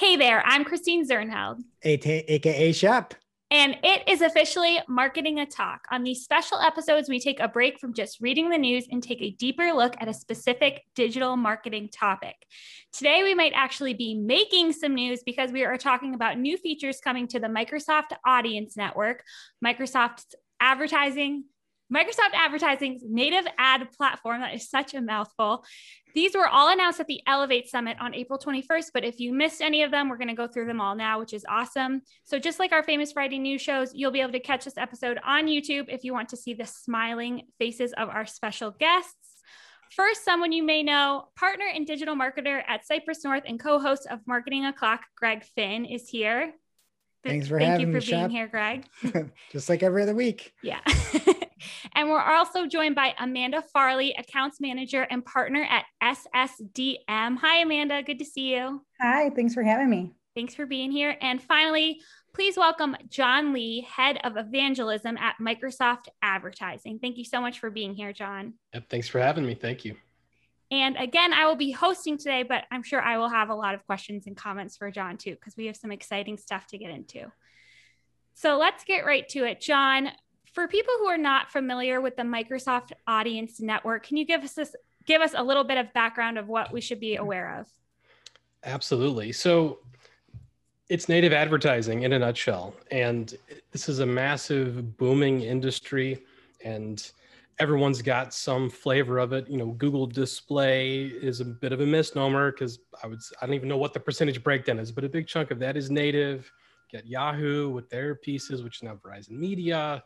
Hey there, I'm Christine Zirnheld. AKA Shep. And it is officially Marketing O'Talk. On these special episodes, we take a break from just reading the news and take a deeper look at a specific digital marketing topic. Today, we might actually be making some news because we are talking about new features coming to the Microsoft Audience Network, Microsoft's advertising Microsoft Advertising's native ad platform, that is such a mouthful. These were all announced at the Elevate Summit on April 21st, but if you missed any of them, we're going to go through them all now, which is awesome. So, just like our famous Friday news shows, you'll be able to catch this episode on YouTube if you want to see the smiling faces of our special guests. First, someone you may know, partner and digital marketer at Cypress North and co host of Marketing O'Clock, Greg Finn, is here. Thanks for Thank having you me, for being Shep. here, Greg. Just like every other week. Yeah. and we're also joined by Amanda Farley, accounts manager and partner at SSDM. Hi, Amanda. Good to see you. Hi, thanks for having me. Thanks for being here. And finally, please welcome John Lee, head of evangelism at Microsoft Advertising. Thank you so much for being here, John. Yep, thanks for having me. Thank you. And again, I will be hosting today, but I'm sure I will have a lot of questions and comments for John too, because we have some exciting stuff to get into. So let's get right to it. John, for people who are not familiar with the Microsoft Audience Network, can you give us this, give us a little bit of background of what we should be aware of? Absolutely. So it's native advertising in a nutshell. And this is a massive booming industry and everyone's got some flavor of it. You know, Google display is a bit of a misnomer because I would I don't even know what the percentage breakdown is, but a big chunk of that is native. Get Yahoo with their pieces, which is now Verizon Media.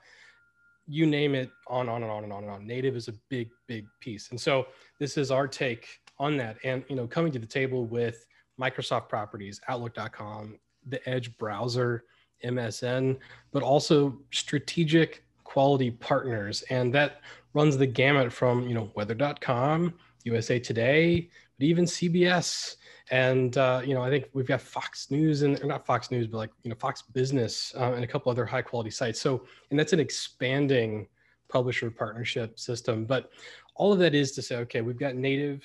You name it, on, on and on and on and on. Native is a big, big piece. And so this is our take on that. And you know, coming to the table with Microsoft properties, Outlook.com, the Edge browser, MSN, but also strategic quality partners. And that runs the gamut from, you know, weather.com, USA Today, but even CBS. And, uh, you know, I think we've got Fox News and not Fox News, but like, you know, Fox Business uh, and a couple other high quality sites. So, and that's an expanding publisher partnership system. But all of that is to say, okay, we've got native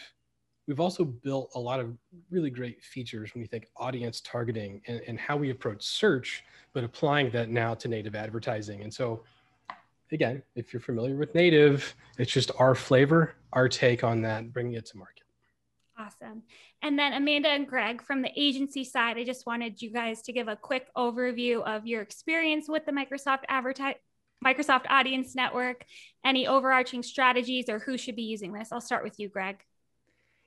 we've also built a lot of really great features when you think audience targeting and, and, how we approach search, but applying that now to native advertising. And so, again, if you're familiar with native, it's just our flavor, our take on that, bringing it to market. Awesome. And then Amanda and Greg from the agency side, I just wanted you guys to give a quick overview of your experience with the Microsoft advertise Microsoft Audience Network, any overarching strategies or who should be using this. I'll start with you, Greg.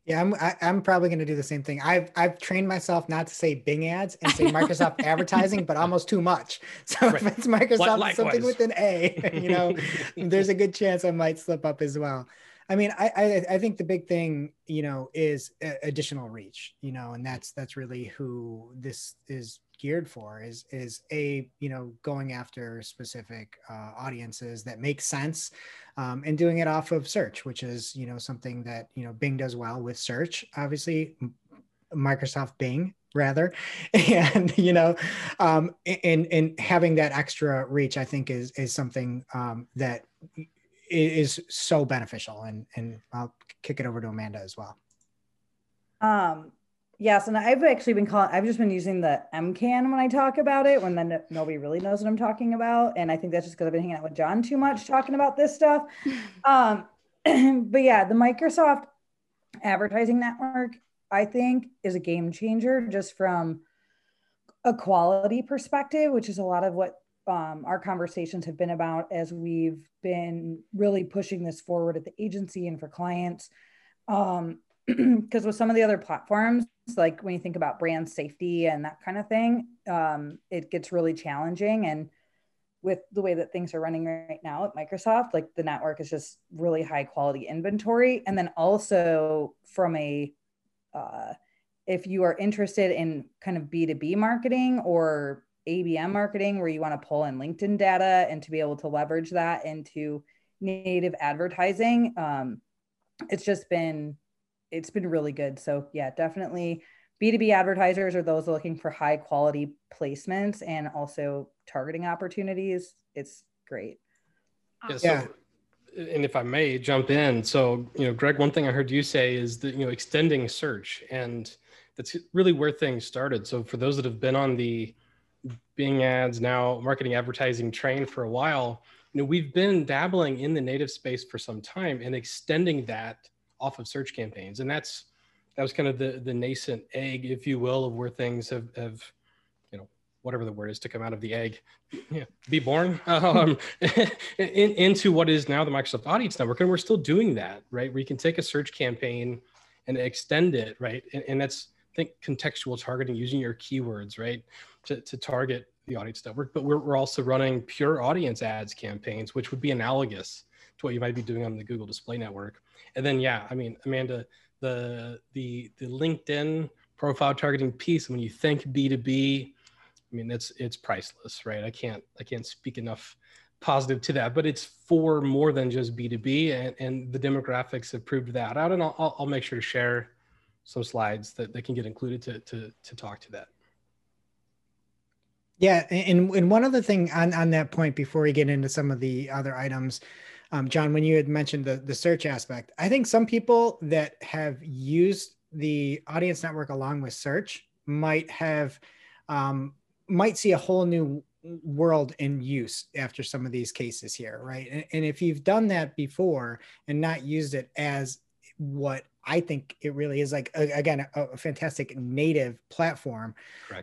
Yeah, I'm I, am i am probably going to do the same thing. I've I've trained myself not to say Bing ads and say Microsoft advertising, but almost too much. So right. if it's Microsoft something with an A, you know, there's a good chance I might slip up as well. I mean, I, I, I think the big thing, you know, is additional reach, you know, and that's that's really who this is geared for is is a you know going after specific uh, audiences that make sense um, and doing it off of search which is you know something that you know bing does well with search obviously microsoft bing rather. And you know um and and having that extra reach i think is is something um that is so beneficial and and i'll kick it over to amanda as well um Yes, and I've actually been calling. I've just been using the MCAN when I talk about it, when then nobody really knows what I'm talking about, and I think that's just because I've been hanging out with John too much talking about this stuff. um, but yeah, the Microsoft Advertising Network, I think, is a game changer just from a quality perspective, which is a lot of what um, our conversations have been about as we've been really pushing this forward at the agency and for clients. Um, because with some of the other platforms like when you think about brand safety and that kind of thing um, it gets really challenging and with the way that things are running right now at microsoft like the network is just really high quality inventory and then also from a uh, if you are interested in kind of b2b marketing or abm marketing where you want to pull in linkedin data and to be able to leverage that into native advertising um, it's just been it's been really good. So yeah, definitely B2B advertisers are those looking for high quality placements and also targeting opportunities. It's great. Yeah, so, yeah. And if I may jump in, so you know, Greg, one thing I heard you say is that you know extending search, and that's really where things started. So for those that have been on the Bing ads now marketing advertising train for a while, you know, we've been dabbling in the native space for some time and extending that off of search campaigns. And that's that was kind of the the nascent egg, if you will, of where things have have you know whatever the word is to come out of the egg, yeah, be born um, in, into what is now the Microsoft Audience Network, and we're still doing that, right? Where you can take a search campaign and extend it, right? And, and that's think contextual targeting using your keywords, right, to, to target the audience network. But we're, we're also running pure audience ads campaigns, which would be analogous to what you might be doing on the Google Display Network. And then, yeah, I mean, Amanda, the the the LinkedIn profile targeting piece. When you think B two B, I mean, it's it's priceless, right? I can't I can't speak enough positive to that, but it's for more than just B two B, and and the demographics have proved that out. And I'll I'll make sure to share some slides that, that can get included to to to talk to that. Yeah, and and one other thing on on that point before we get into some of the other items, um, John, when you had mentioned the, the search aspect, I think some people that have used the audience network along with search might have um, might see a whole new world in use after some of these cases here, right? And, and if you've done that before and not used it as what I think it really is like a, again a, a, fantastic native platform.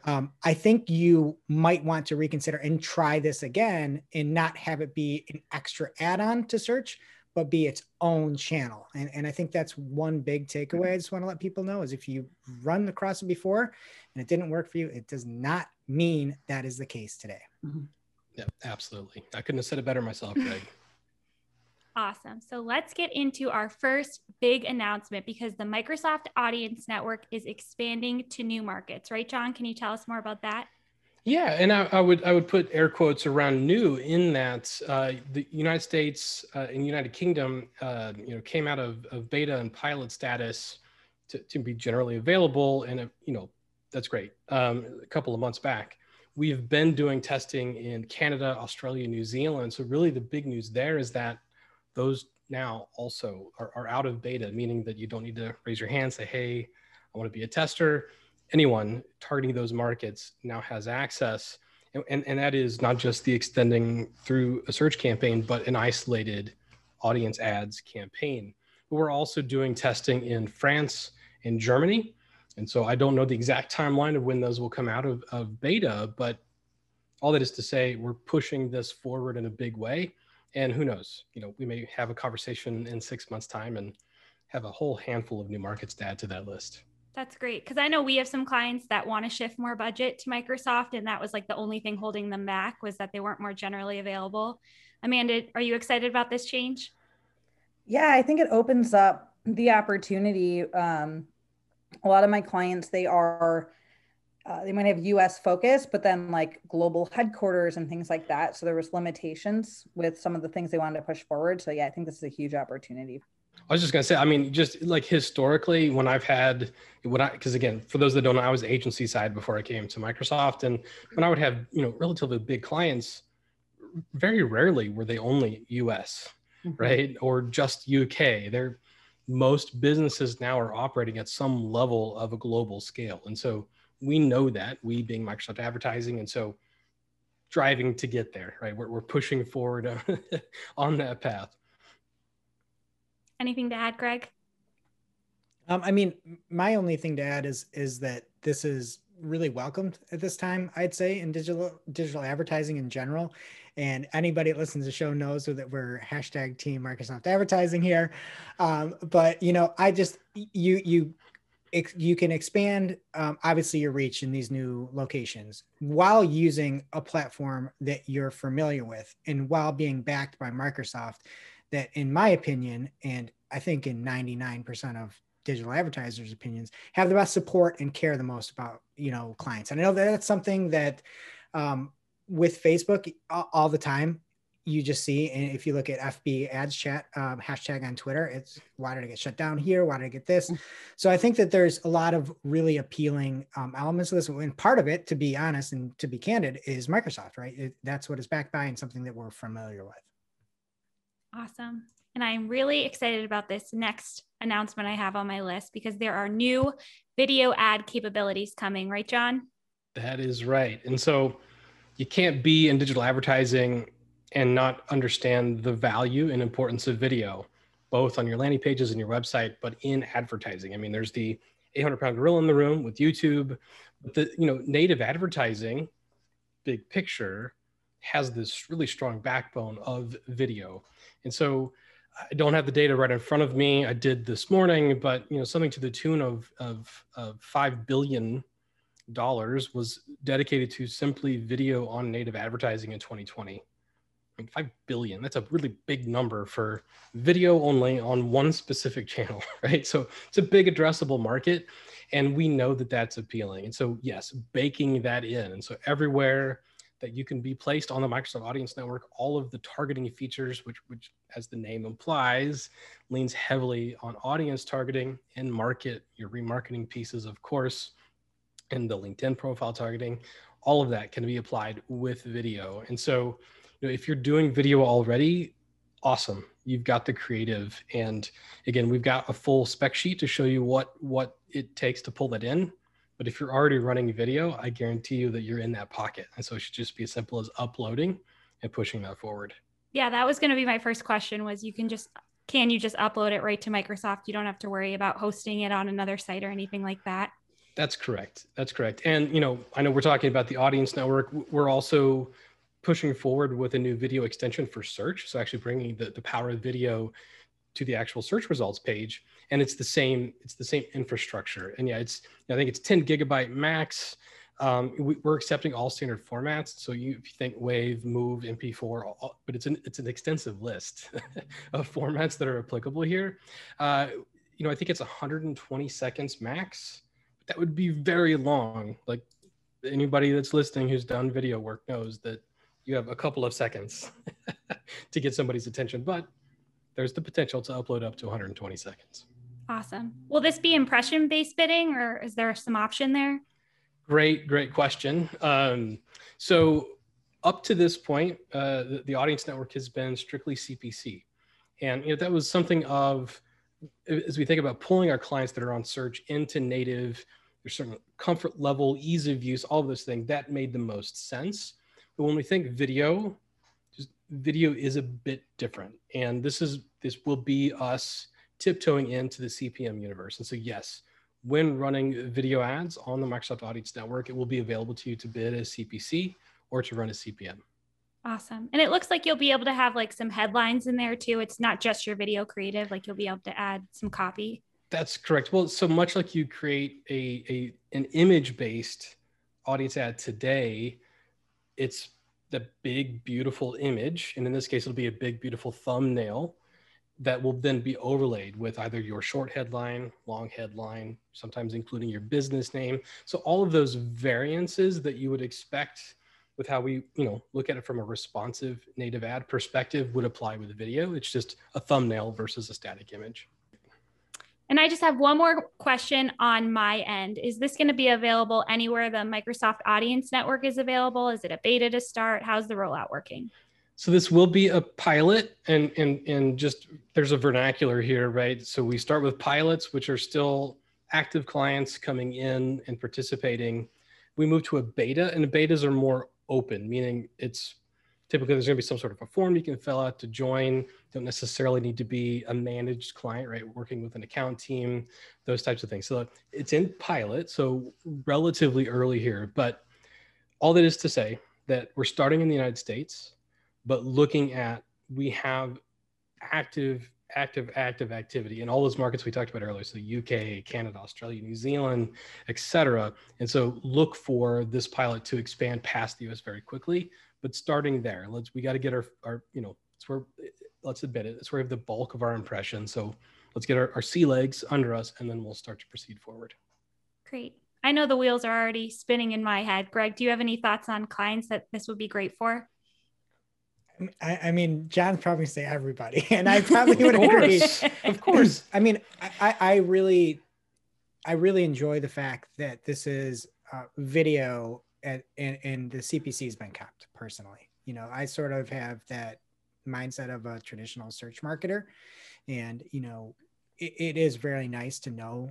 Um, I think you might want to reconsider and try this again and not have it be an extra add-on to search, but be its own channel. And, and I think that's one big takeaway. I just want to let people know is if you run across it before and it didn't work for you, it does not mean that is the case today. Mm-hmm. Yeah, absolutely. I couldn't have said it better myself, Greg. Awesome. So let's get into our first big announcement because the Microsoft Audience Network is expanding to new markets, right, John? Can you tell us more about that? Yeah, and I, I would I would put air quotes around new in that uh, the United States uh, and United Kingdom, uh, you know, came out of, of beta and pilot status to, to be generally available, and uh, you know, that's great. Um, a couple of months back, we've been doing testing in Canada, Australia, New Zealand. So really, the big news there is that those now also are, are out of beta, meaning that you don't need to raise your hand, say, hey, I want to be a tester. Anyone targeting those markets now has access. And, and, and that is not just the extending through a search campaign, but an isolated audience ads campaign. But we're also doing testing in France and Germany. And so I don't know the exact timeline of when those will come out of, of beta, but all that is to say, we're pushing this forward in a big way and who knows you know we may have a conversation in six months time and have a whole handful of new markets to add to that list. That's great because i know we have some clients that want to shift more budget to microsoft and that was like the only thing holding them back was that they weren't more generally available. Amanda are you excited about this change? Yeah i think it opens up the opportunity um, a lot of my clients they are uh, they might have US focus, but then like global headquarters and things like that. So there was limitations with some of the things they wanted to push forward. So yeah, I think this is a huge opportunity. I was just gonna say, I mean, just like historically, when I've had what I, because again, for those that don't know, I was agency side before I came to Microsoft, and when I would have you know relatively big clients, very rarely were they only U.S. Mm-hmm. right or just UK. They're most businesses now are operating at some level of a global scale, and so we know that we being Microsoft advertising. And so driving to get there, right? We're, we're pushing forward on that path. Anything to add, Greg? Um, I mean, my only thing to add is is that this is really welcomed at this time. I'd say in digital digital advertising in general, and anybody that listens to the show knows that we're hashtag Team Microsoft Advertising here. Um, but you know, I just you you you can expand um, obviously your reach in these new locations while using a platform that you're familiar with and while being backed by microsoft that in my opinion and i think in 99% of digital advertisers opinions have the best support and care the most about you know clients. And i know that that's something that um, with facebook all the time you just see, and if you look at FB ads chat um, hashtag on Twitter, it's why did I get shut down here? Why did I get this? Mm. So I think that there's a lot of really appealing um, elements of this. And part of it, to be honest and to be candid, is Microsoft, right? It, that's what it's backed by and something that we're familiar with. Awesome. And I'm really excited about this next announcement I have on my list because there are new video ad capabilities coming, right, John? That is right. And so you can't be in digital advertising and not understand the value and importance of video, both on your landing pages and your website, but in advertising. I mean, there's the 800 pound gorilla in the room with YouTube, but the you know native advertising, big picture, has this really strong backbone of video, and so I don't have the data right in front of me. I did this morning, but you know something to the tune of of, of five billion dollars was dedicated to simply video on native advertising in 2020. Five billion. That's a really big number for video only on one specific channel, right? So it's a big addressable market, and we know that that's appealing. And so yes, baking that in, and so everywhere that you can be placed on the Microsoft Audience Network. All of the targeting features, which, which as the name implies, leans heavily on audience targeting and market, your remarketing pieces, of course, and the LinkedIn profile targeting. All of that can be applied with video. And so, you know, if you're doing video already, awesome. You've got the creative. And again, we've got a full spec sheet to show you what what it takes to pull that in but if you're already running video, I guarantee you that you're in that pocket. And so it should just be as simple as uploading and pushing that forward. Yeah, that was going to be my first question was you can just can you just upload it right to Microsoft? You don't have to worry about hosting it on another site or anything like that. That's correct. That's correct. And you know, I know we're talking about the audience network. We're also pushing forward with a new video extension for search. So actually bringing the, the power of video to the actual search results page. And it's the same it's the same infrastructure. And yeah it's i think it's 10 gigabyte max. Um, we, are accepting all standard formats. So you if you think wave move mp4 all, but it's an it's an extensive list of formats that are applicable here. Uh, you know i think it's 120 seconds max. That would be very long. Like anybody that's listening who's done video work knows that you have a couple of seconds to get somebody's attention but there's the potential to upload up to 120 seconds. Awesome. Will this be impression based bidding or is there some option there? Great, great question. Um, so, up to this point, uh, the, the, audience network has been strictly CPC. And you know, that was something of, as we think about pulling our clients that are on search into native, there's certain comfort level, ease of use, all of those things, that made the most sense. But when we think video, just video is a bit different. And this is this will be us tiptoeing into the CPM universe. And so, yes, when running video ads on the Microsoft Audience Network, it will be available to you to bid as CPC or to run a CPM. Awesome. And it looks like you'll be able to have like some headlines in there too. It's not just your video creative, like you'll be able to add some copy. That's correct. Well, so much like you create a, a an image based audience ad today, it's the big beautiful image and in this case it'll be a big beautiful thumbnail that will then be overlaid with either your short headline, long headline, sometimes including your business name. So all of those variances that you would expect with how we, you know, look at it from a responsive native ad perspective would apply with a video. It's just a thumbnail versus a static image. And I just have one more question on my end. Is this going to be available anywhere the Microsoft Audience Network is available? Is it a beta to start? How's the rollout working? So this will be a pilot and and and just there's a vernacular here, right? So we start with pilots which are still active clients coming in and participating. We move to a beta and the betas are more open, meaning it's typically there's going to be some sort of a form you can fill out to join. You don't necessarily need to be a managed client right? Working with an account team those types of things. So it's in pilot so relatively early here but all that is to say that we're starting in the united states but looking at we have active active active activity in all those markets we talked about earlier. So uk canada australia new zealand etc and so look for this pilot to expand past the us very quickly but starting there let's we got to get our our you know it's where let's admit it it's where we have the bulk of our impression. So let's get our, our sea legs under us and then we'll start to proceed forward. Great. I know the wheels are already spinning in my head. Greg do you have any thoughts on clients that this would be great for? I, I mean, John probably say everybody, and I probably would agree. of course. I mean, I, I really, I really enjoy the fact that this is uh, video and, and, and the CPC has been capped personally. You know, I sort of have that mindset of a traditional search marketer and you know it, it is very nice to know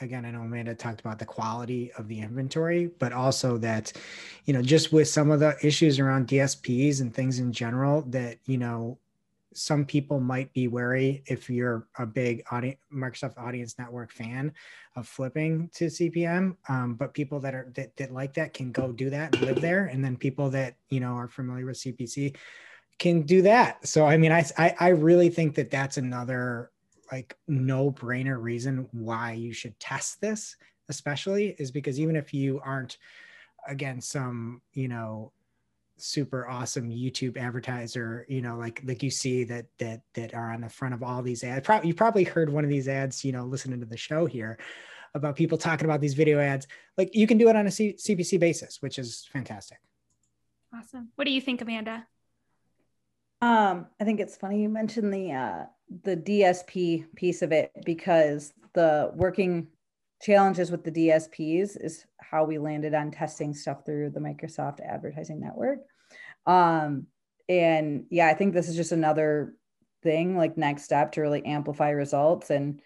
again i know amanda talked about the quality of the inventory but also that you know just with some of the issues around dsps and things in general that you know some people might be wary if you're a big audience, Microsoft Audience Network fan of flipping to CPM. Um, but people that are that, that like that can go do that live there, and then people that you know are familiar with CPC can do that. So I mean, I I, I really think that that's another like no brainer reason why you should test this, especially is because even if you aren't again some you know super awesome YouTube advertiser, you know, like like you see that that that are on the front of all these ads. Probably you probably heard one of these ads, you know, listening to the show here about people talking about these video ads. Like you can do it on a C- CPC basis, which is fantastic. Awesome. What do you think, Amanda? Um, I think it's funny you mentioned the uh the DSP piece of it because the working challenges with the DSPs is how we landed on testing stuff through the Microsoft Advertising Network. Um, and yeah, I think this is just another thing, like next step to really amplify results. And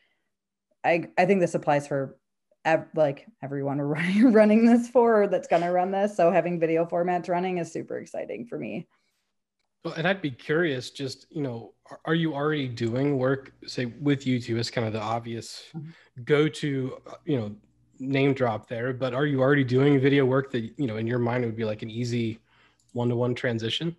I, I think this applies for ev- like everyone running, running this for that's going to run this. So having video formats running is super exciting for me. Well, and I'd be curious, just you know, are, you already doing work, say, with YouTube? It's kind of the obvious mm-hmm. go-to, uh, you know, name drop there. But are you already doing video work that you know, in your mind, would be like an easy one-to-one transition?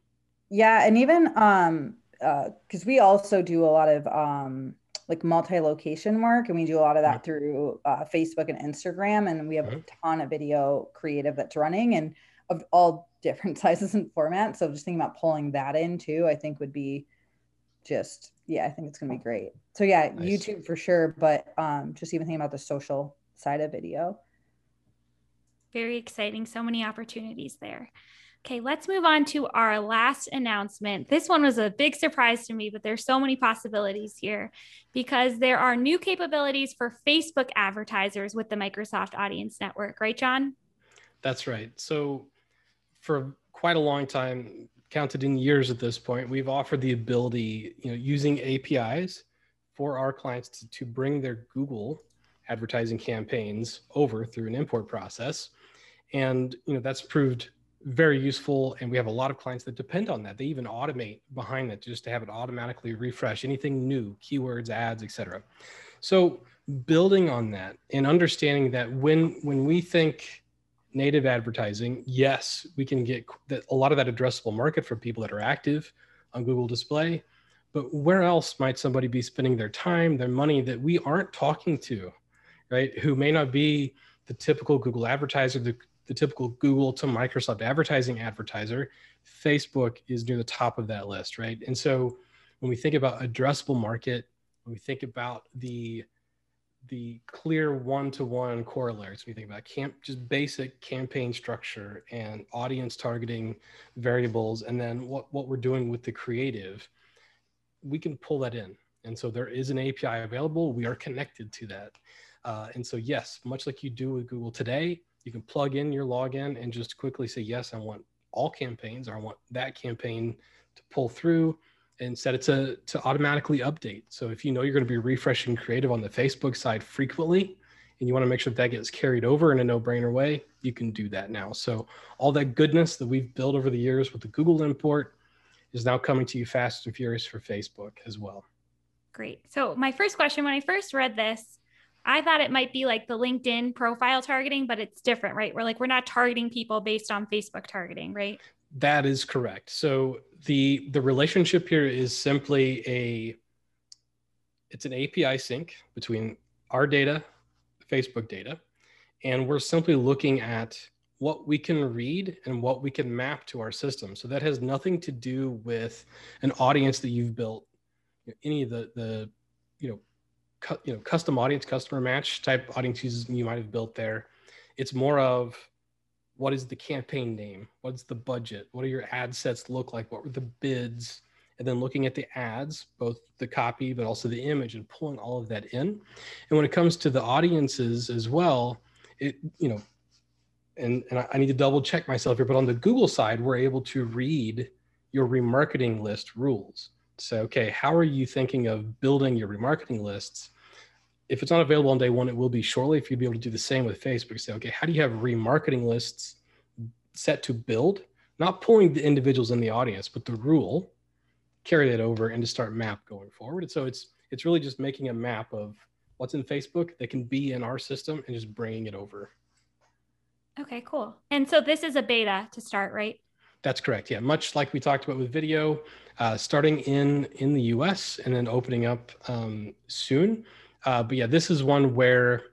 Yeah, and even um, because uh, we also do a lot of um like multi-location work and we do a lot of that mm-hmm. through uh, facebook and instagram and we have mm-hmm. a ton of video creative that's running and of all different sizes and formats. So just thinking about pulling that in too, I think would be just yeah, I think it's gonna be great. So yeah, nice. YouTube for sure, but um, just even thinking about the social side of video. Very exciting. So many opportunities there. Okay, let's move on to our last announcement. This one was a big surprise to me, but there's so many possibilities here because there are new capabilities for Facebook advertisers with the Microsoft Audience Network, right, John? That's right. So for quite a long time, counted in years at this point, we've offered the ability, you know, using APIs for our clients to, to bring their Google advertising campaigns over through an import process. And, you know, that's proved very useful. And we have a lot of clients that depend on that. They even automate behind that just to have it automatically refresh anything new, keywords, ads, etc. So building on that and understanding that when when we think native advertising, yes, we can get a lot of that addressable market from people that are active on Google Display. But where else might somebody be spending their time, their money that we aren't talking to, right? Who may not be the typical Google advertiser, the, the typical Google to Microsoft advertising advertiser. Facebook is near the top of that list, right? And so when we think about addressable market, when we think about the the clear one-to-one corollaries when you think about camp just basic campaign structure and audience targeting variables and then what, what we're doing with the creative we can pull that in. And so there is an api available. We are connected to that. Uh, and so yes much like you do with google today you can plug in your login and just quickly say yes i want all campaigns. Or i want that campaign to pull through and set it to, to automatically update. So if you know you're going to be refreshing creative on the Facebook side frequently, and you want to make sure that, that gets carried over in a no-brainer way, you can do that now. So all that goodness that we've built over the years with the Google import is now coming to you fast and furious for Facebook as well. Great. So my first question, when I first read this, I thought it might be like the LinkedIn profile targeting, but it's different, right? We're like, we're not targeting people based on Facebook targeting, right? That is correct. So the the relationship here is simply a it's an API sync between our data, Facebook data, and we're simply looking at what we can read and what we can map to our system. So that has nothing to do with an audience that you've built, any of the the you know cu- you know custom audience, customer match type audiences you might have built there. It's more of what is the campaign name what's the budget what do your ad sets look like what were the bids and then looking at the ads both the copy but also the image and pulling all of that in and when it comes to the audiences as well it you know and, and I need to double check myself here but on the google side we're able to read your remarketing list rules. So, okay, how are you thinking of building your remarketing lists? If it's not available on day one, it will be shortly. If you'd be able to do the same with Facebook, say, okay, how do you have remarketing lists set to build? Not pulling the individuals in the audience, but the rule, carry that over and to start map going forward. so it's it's really just making a map of what's in Facebook that can be in our system and just bringing it over. Okay, cool. And so this is a beta to start, right? That's correct. Yeah, much like we talked about with video, uh, starting in in the U.S. and then opening up um, soon. Uh, but yeah, this is one where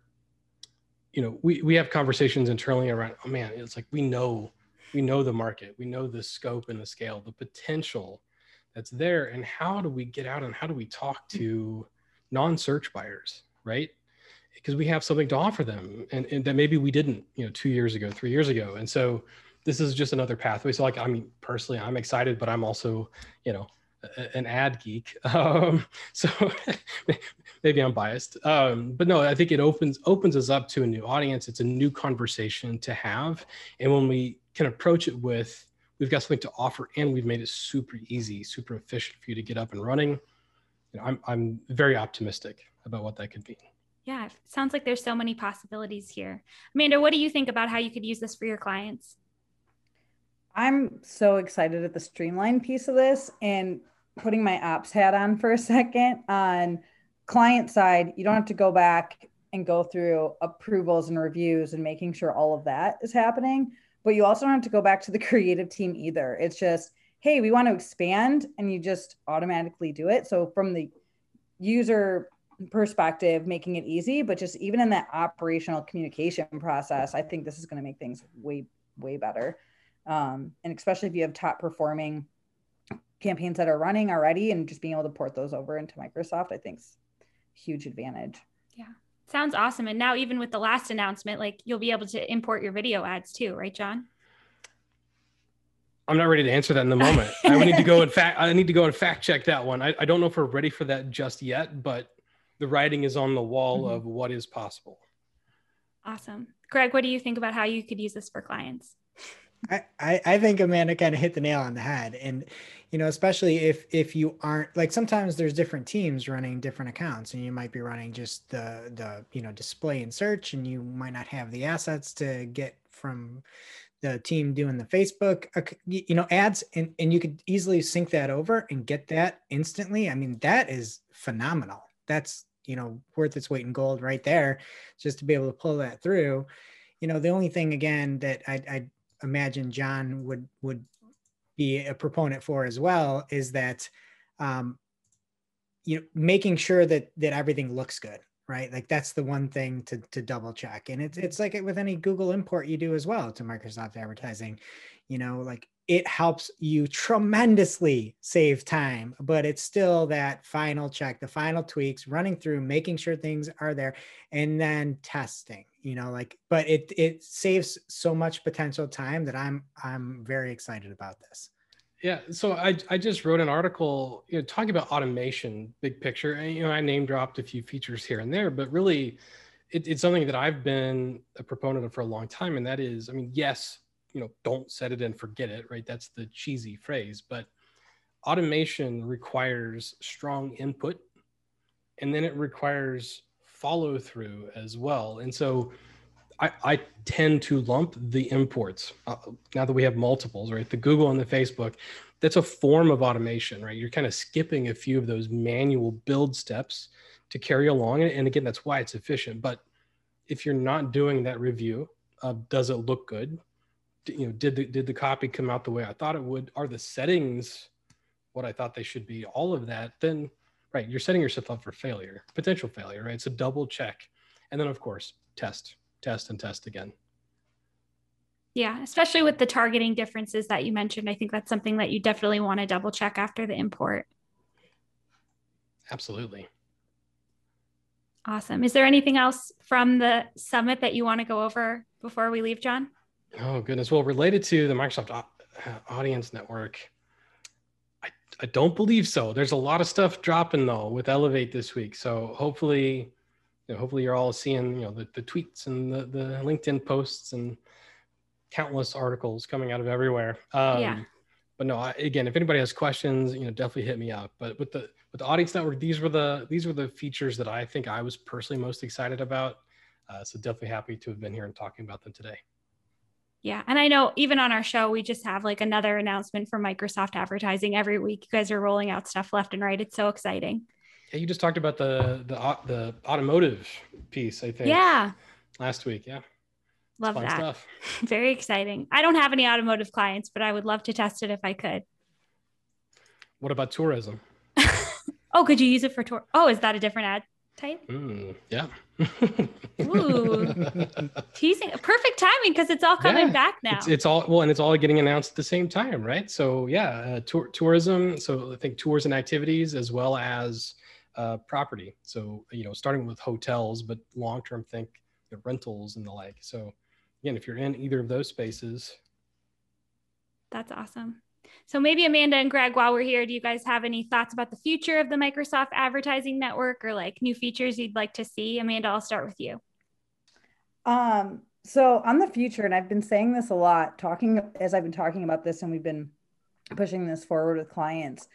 you know we we have conversations internally around. Oh man, it's like we know we know the market, we know the scope and the scale, the potential that's there, and how do we get out and how do we talk to non-search buyers, right? Because we have something to offer them, and, and that maybe we didn't, you know, two years ago, three years ago, and so this is just another pathway. So like, I mean, personally, I'm excited, but I'm also, you know, an ad geek. Um, so maybe I'm biased. Um, but no, I think it opens opens us up to a new audience. It's a new conversation to have. And when we can approach it with, we've got something to offer and we've made it super easy, super efficient for you to get up and running. You know, I'm I'm very optimistic about what that could be. Yeah, sounds like there's so many possibilities here. Amanda, what do you think about how you could use this for your clients? I'm so excited at the streamline piece of this and putting my ops hat on for a second. On client side, you don't have to go back and go through approvals and reviews and making sure all of that is happening. But you also don't have to go back to the creative team either. It's just, hey, we want to expand, and you just automatically do it. So from the user perspective, making it easy, but just even in that operational communication process, I think this is going to make things way, way better um, and especially if you have top performing campaigns that are running already and just being able to port those over into microsoft i think is huge advantage yeah sounds awesome and now even with the last announcement like you'll be able to import your video ads too right john I'm not ready to answer that in the moment. I need to go and fact. I need to go and fact check that one. I, I don't know if we're ready for that just yet, but the writing is on the wall mm-hmm. of what is possible. Awesome, Greg. What do you think about how you could use this for clients? I, I think Amanda kind of hit the nail on the head. And, you know, especially if if you aren't like sometimes there's different teams running different accounts and you might be running just the the you know display and search and you might not have the assets to get from the team doing the Facebook, you know, ads, and, and you could easily sync that over and get that instantly. I mean, that is phenomenal. That's, you know, worth its weight in gold right there, just to be able to pull that through. You know, the only thing again that I, I imagine John would would be a proponent for as well is that um, you know making sure that that everything looks good right? Like that's the one thing to to double check. And it's it's like with any google import you do as well to microsoft advertising you know like it helps you tremendously save time but it's still that final check the final tweaks running through making sure things are there and then testing you know like but it it saves so much potential time that i'm i'm very excited about this. Yeah so i i just wrote an article you know talking about automation big picture and you know i name dropped a few features here and there but really it, it's something that i've been a proponent of for a long time and that is i mean yes you know don't set it and forget it right that's the cheesy phrase but automation requires strong input and then it requires follow through as well. And so I, I tend to lump the imports uh, now that we have multiples, right? The Google and the Facebook, that's a form of automation, right? You're kind of skipping a few of those manual build steps to carry along. And again, that's why it's efficient. But if you're not doing that review of does it look good? You know, did the, did the copy come out the way I thought it would? Are the settings what I thought they should be? All of that, then right you're setting yourself up for failure potential failure right? So double check. And then of course test test and test again. Yeah especially with the targeting differences that you mentioned i think that's something that you definitely want to double check after the import. Absolutely. Awesome. Is there anything else from the summit that you want to go over before we leave john oh goodness well related to the microsoft uh, audience network I don't believe so. There's a lot of stuff dropping though with Elevate this week. So hopefully, you know, hopefully you're all seeing, you know, the, the tweets and the, the LinkedIn posts and countless articles coming out of everywhere. Um, yeah. but no, I, again, if anybody has questions, you know, definitely hit me up. But with the with the audience network, these were the these were the features that I think I was personally most excited about. Uh, so definitely happy to have been here and talking about them today. Yeah. And I know even on our show, we just have like another announcement for Microsoft advertising every week. You guys are rolling out stuff left and right. It's so exciting. Yeah, you just talked about the the the automotive piece, I think. Yeah. Last week. Yeah. Love that. Stuff. Very exciting. I don't have any automotive clients, but I would love to test it if I could. What about tourism? oh, could you use it for tour? Oh, is that a different ad type? Mm, yeah. Ooh, teasing. Perfect timing because it's all coming yeah, back now. It's, it's, all well, and it's all getting announced at the same time, right? So yeah, uh, tour, tourism. So I think tours and activities as well as uh, property. So you know, starting with hotels, but long term, think the rentals and the like. So again, if you're in either of those spaces, that's awesome. So maybe Amanda and Greg, while we're here, do you guys have any thoughts about the future of the Microsoft Advertising Network or like new features you'd like to see? Amanda, I'll start with you. Um, so on the future, and I've been saying this a lot, talking as I've been talking about this, and we've been pushing this forward with clients.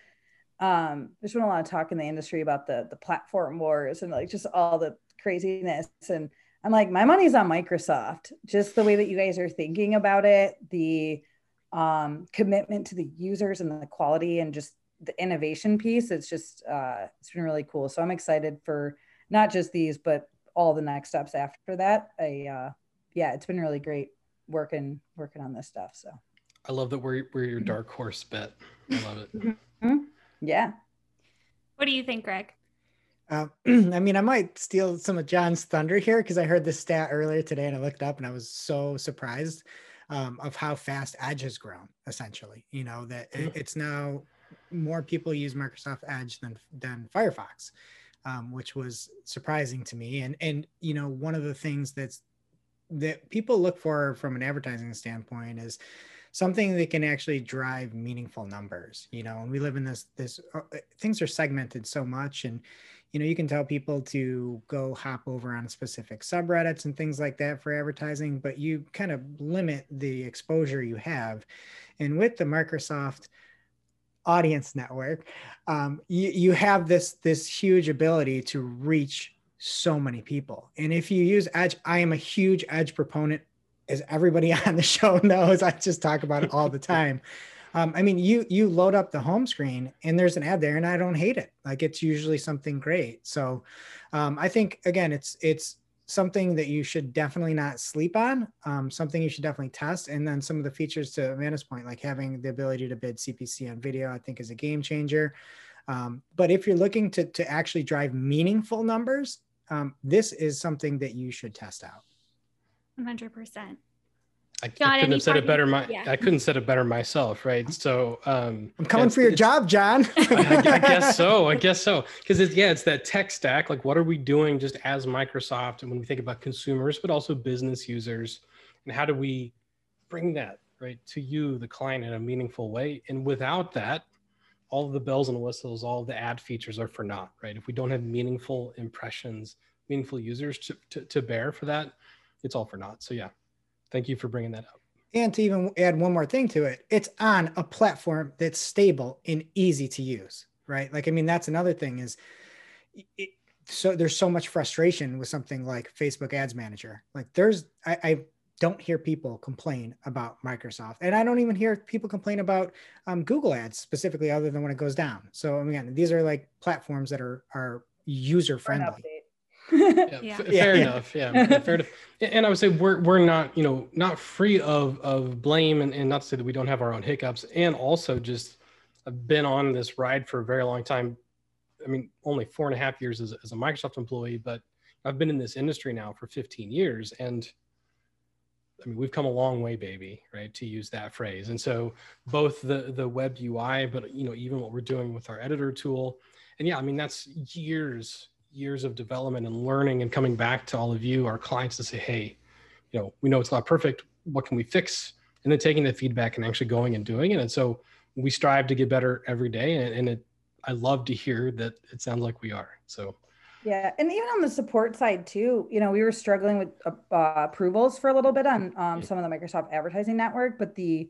Um, there's been a lot of talk in the industry about the the platform wars and like just all the craziness. And I'm like, my money's on Microsoft. Just the way that you guys are thinking about it, the um, commitment to the users and the quality and just the innovation piece. It's just uh, it's been really cool. So I'm excited for not just these, but all the next steps after that. I uh, yeah, it's been really great working working on this stuff. So I love that we're we're your dark horse bet. I love it. Mm-hmm. Yeah. What do you think, Greg? Uh, I mean, I might steal some of John's thunder here because I heard this stat earlier today and I looked up and I was so surprised um, of how fast Edge has grown. Essentially, you know that it's now more people use Microsoft Edge than than Firefox, um, which was surprising to me. And and you know one of the things that's that people look for from an advertising standpoint is something that can actually drive meaningful numbers you know and we live in this this uh, things are segmented so much and you know you can tell people to go hop over on specific subreddits and things like that for advertising but you kind of limit the exposure you have. And with the microsoft audience network um, you, you have this this huge ability to reach so many people. And if you use edge i am a huge edge proponent as everybody on the show knows. I just talk about it all the time um, I mean, you you load up the home screen and there's an ad there, and I don't hate it. Like it's usually something great. So um, I think again, it's it's something that you should definitely not sleep on. Um, something you should definitely test, and then some of the features to Amanda's point, like having the ability to bid CPC on video, I think is a game changer. Um, but if you're looking to to actually drive meaningful numbers, um, this is something that you should test out. 100%. I, John, I couldn't have said it better. My, yeah. I couldn't said it better myself, right? So um, I'm coming for your job, John. I, I, guess so. I guess so. Because it's yeah, it's that tech stack. Like, what are we doing just as Microsoft, and when we think about consumers, but also business users, and how do we bring that right to you, the client, in a meaningful way? And without that, all of the bells and whistles, all the ad features are for naught, right? If we don't have meaningful impressions, meaningful users to, to, to bear for that, it's all for naught. So yeah, Thank you for bringing that up. And to even add one more thing to it, it's on a platform that's stable and easy to use, right? Like, I mean, that's another thing is it, so there's so much frustration with something like Facebook Ads Manager. Like, there's, I, I don't hear people complain about Microsoft, and I don't even hear people complain about um, Google Ads specifically, other than when it goes down. So again, these are like platforms that are are user friendly yeah, yeah. F- fair yeah. enough. Yeah, fair enough. And I would say we're we're not you know not free of of blame, and, and not to say that we don't have our own hiccups, and also just I've been on this ride for a very long time. I mean, only four and a half years as, as a Microsoft employee, but I've been in this industry now for 15 years, and I mean, we've come a long way, baby, right? To use that phrase. And so both the the web UI, but you know, even what we're doing with our editor tool, and yeah, I mean, that's years years of development and learning and coming back to all of you, our clients, to say, hey, you know, we know it's not perfect. What can we fix? And then taking the feedback and actually going and doing it. And so we strive to get better every day. And, and it, I love to hear that it sounds like we are. So yeah, and even on the support side too, you know, we were struggling with uh, approvals for a little bit on um, some of the Microsoft Advertising Network, but the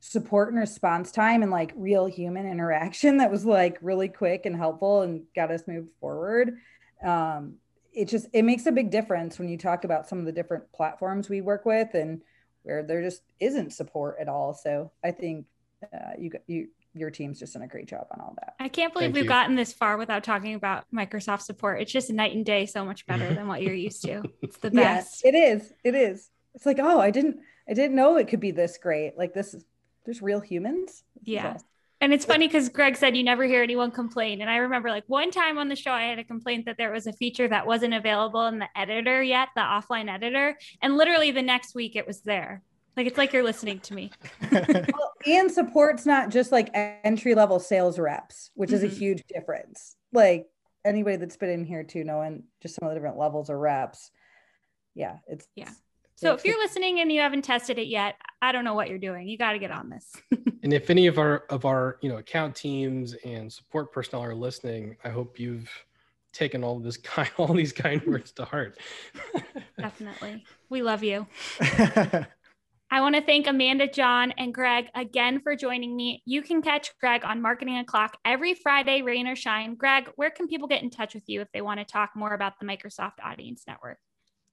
support and response time and like real human interaction that was like really quick and helpful and got us moved forward. Um, it just it makes a big difference when you talk about some of the different platforms we work with and where there just isn't support at all. So I think uh, you you your team's just done a great job on all that. I can't believe Thank we've you. gotten this far without talking about Microsoft support. It's just night and day so much better than what you're used to. It's the best. Yeah, it is. It is. It's like, oh, I didn't I didn't know it could be this great. Like this is there's real humans. Yeah. And it's funny because Greg said you never hear anyone complain. And I remember like one time on the show, I had a complaint that there was a feature that wasn't available in the editor yet, the offline editor. And literally the next week it was there. Like it's like you're listening to me. well, and support's not just like entry level sales reps, which is mm-hmm. a huge difference. Like anybody that's been in here too, knowing just some of the different levels of reps. Yeah, it's yeah. So if you're listening and you haven't tested it yet, I don't know what you're doing. You got to get on this. and if any of our of our you know account teams and support personnel are listening, I hope you've taken all this kind all these kind words to heart. Definitely, we love you. I want to thank Amanda, John, and Greg again for joining me. You can catch Greg on Marketing O'Clock every Friday, rain or shine. Greg, where can people get in touch with you if they want to talk more about the Microsoft Audience Network?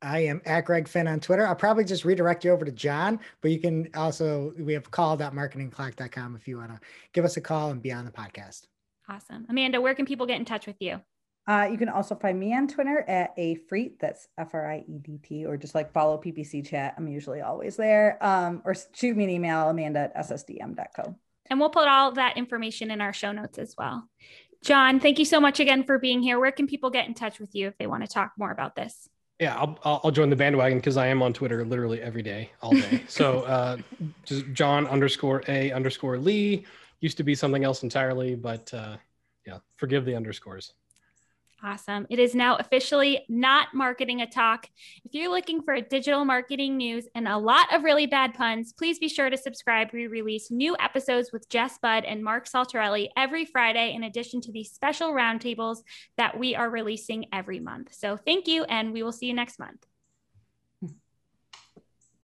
I am at Greg Finn on Twitter. I'll probably just redirect you over to John, but you can also, we have call.marketingoclock.com if you want to give us a call and be on the podcast. Awesome. Amanda, where can people get in touch with you? Uh, you can also find me on Twitter at a Friedt. That's F R I E D T, or just like follow PPC chat. I'm usually always there. Um, or shoot me an email, Amanda at ssdm.co. And we'll put all that information in our show notes as well. John, thank you so much again for being here. Where can people get in touch with you if they want to talk more about this? Yeah, I'll, I'll join the bandwagon because I am on Twitter literally every day, all day. so uh, just John underscore a underscore Lee used to be something else entirely, but uh, yeah, forgive the underscores. Awesome. It is now officially not Marketing O'Talk. If you're looking for digital marketing news and a lot of really bad puns, please be sure to subscribe. We release new episodes with Jess Budd and Mark Saltarelli every Friday, in addition to these special roundtables that we are releasing every month. So thank you, and we will see you next month.